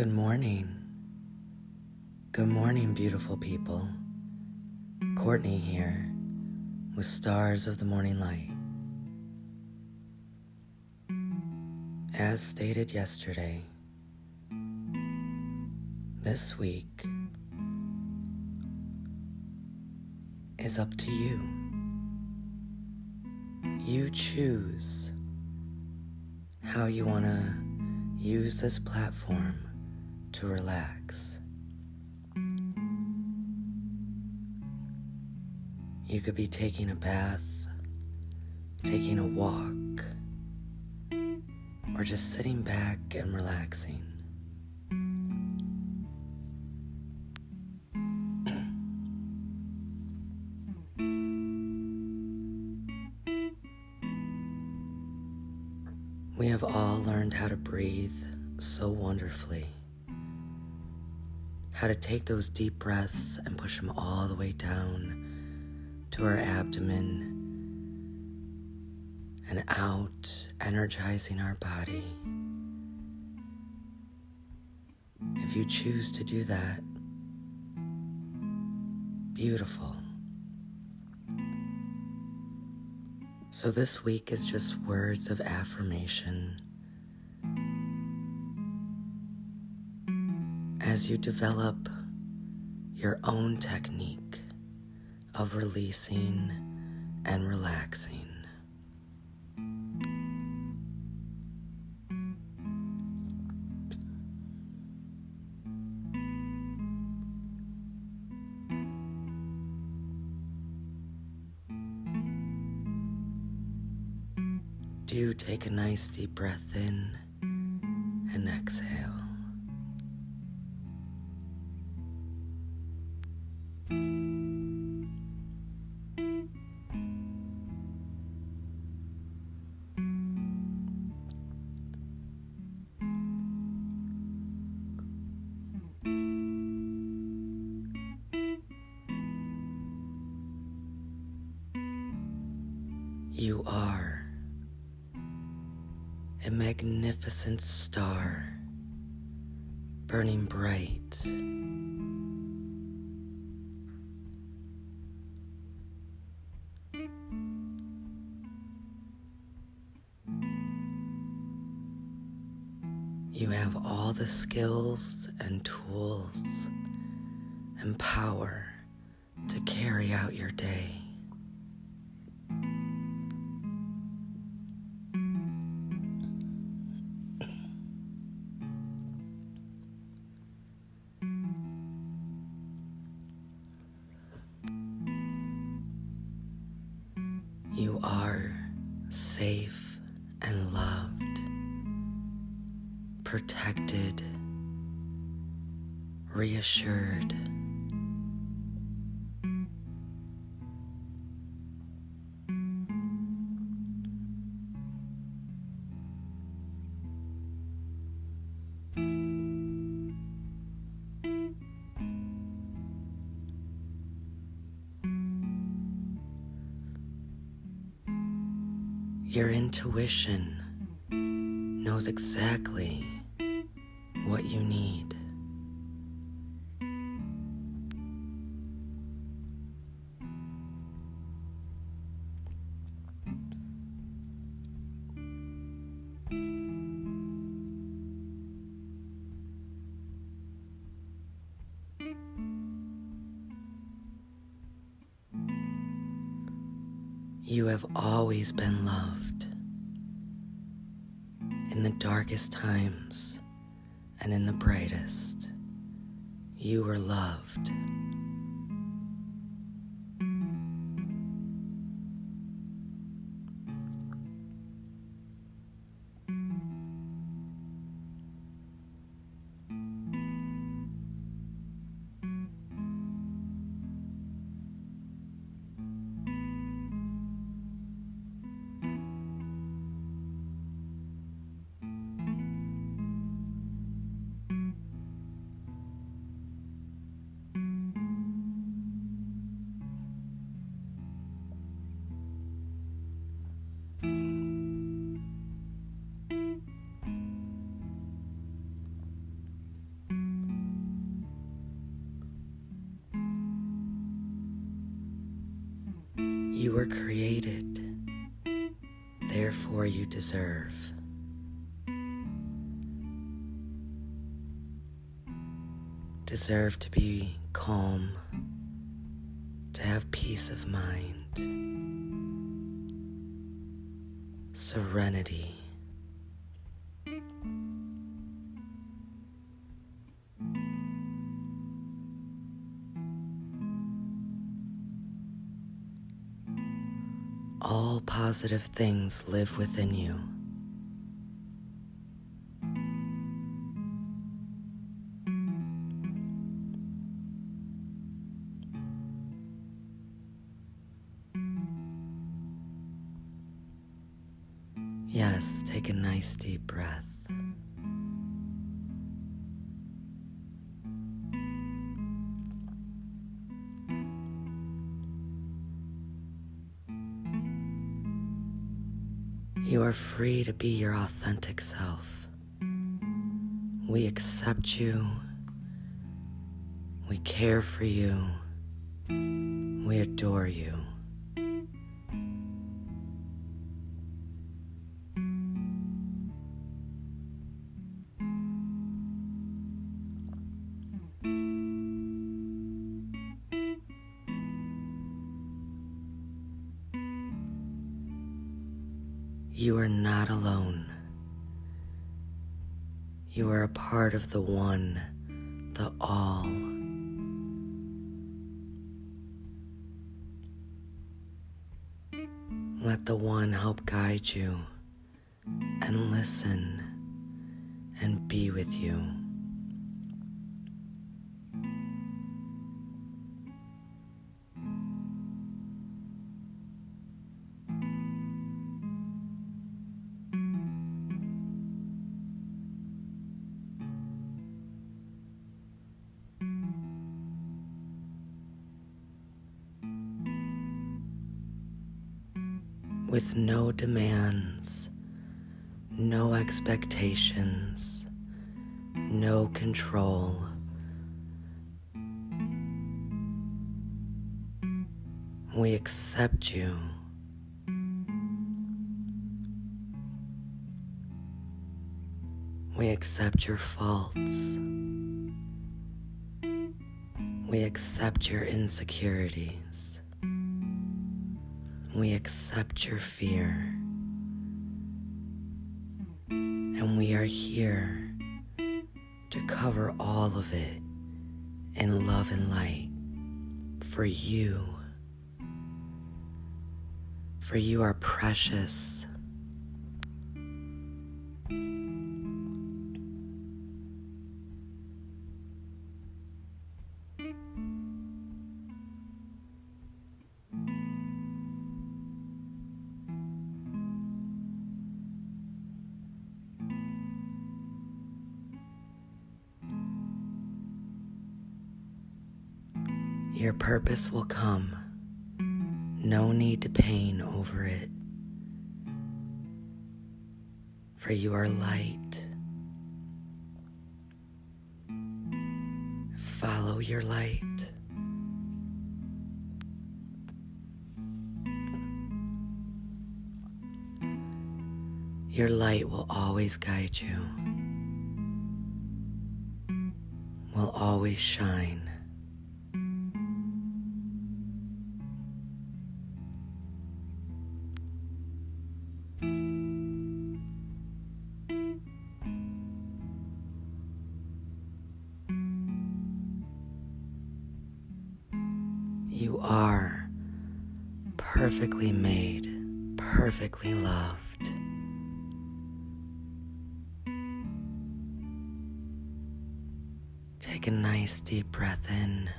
Good morning. Good morning, beautiful people. Courtney here with Stars of the Morning Light. As stated yesterday, this week is up to you. You choose how you want to use this platform to relax. You could be taking a bath, taking a walk, or just sitting back and relaxing. We have all learned how to breathe so wonderfully. How to take those deep breaths and push them all the way down to our abdomen and out, energizing our body. If you choose to do that, beautiful. So, this week is just words of affirmation. As you develop your own technique of releasing and relaxing. Do take a nice deep breath in and exhale. You are a magnificent star burning bright. You have all the skills and tools and power to carry out your day. Protected, reassured. Your intuition knows exactly what you need. You have always been loved. In the darkest times and in the brightest, you were loved. You were created, therefore, you deserve. Deserve to be calm, to have peace of mind, serenity. All positive things live within you. Yes, take a nice deep breath. Are free to be your authentic self. We accept you. We care for you. We adore you. You are not alone. You are a part of the one, the all. Let the one help guide you and listen and be with you. With no demands, no expectations, no control. We accept you. We accept your faults. We accept your insecurities. We accept your fear. And we are here to cover all of it in love and light for you. For you are precious. Your purpose will come. No need to pain over it. For you are light. Follow your light. Your light will always guide you, will always shine. Perfectly made, perfectly loved. Take a nice deep breath in.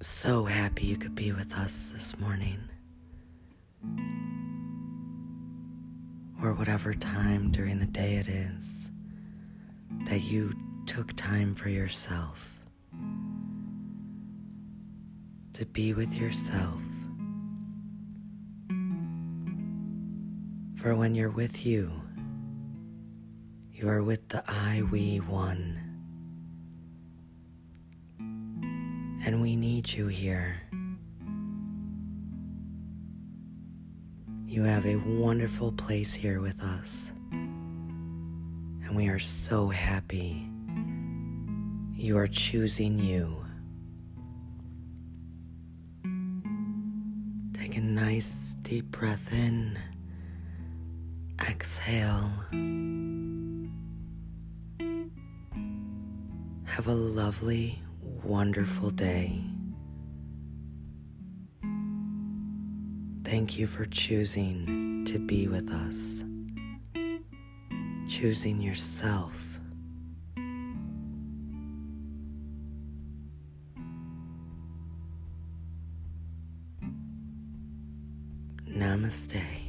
So happy you could be with us this morning. Or whatever time during the day it is that you took time for yourself to be with yourself. For when you're with you, you are with the I, we, one. And we need you here. You have a wonderful place here with us. And we are so happy you are choosing you. Take a nice deep breath in. Exhale. Have a lovely, wonderful day. Thank you for choosing to be with us, choosing yourself. Namaste.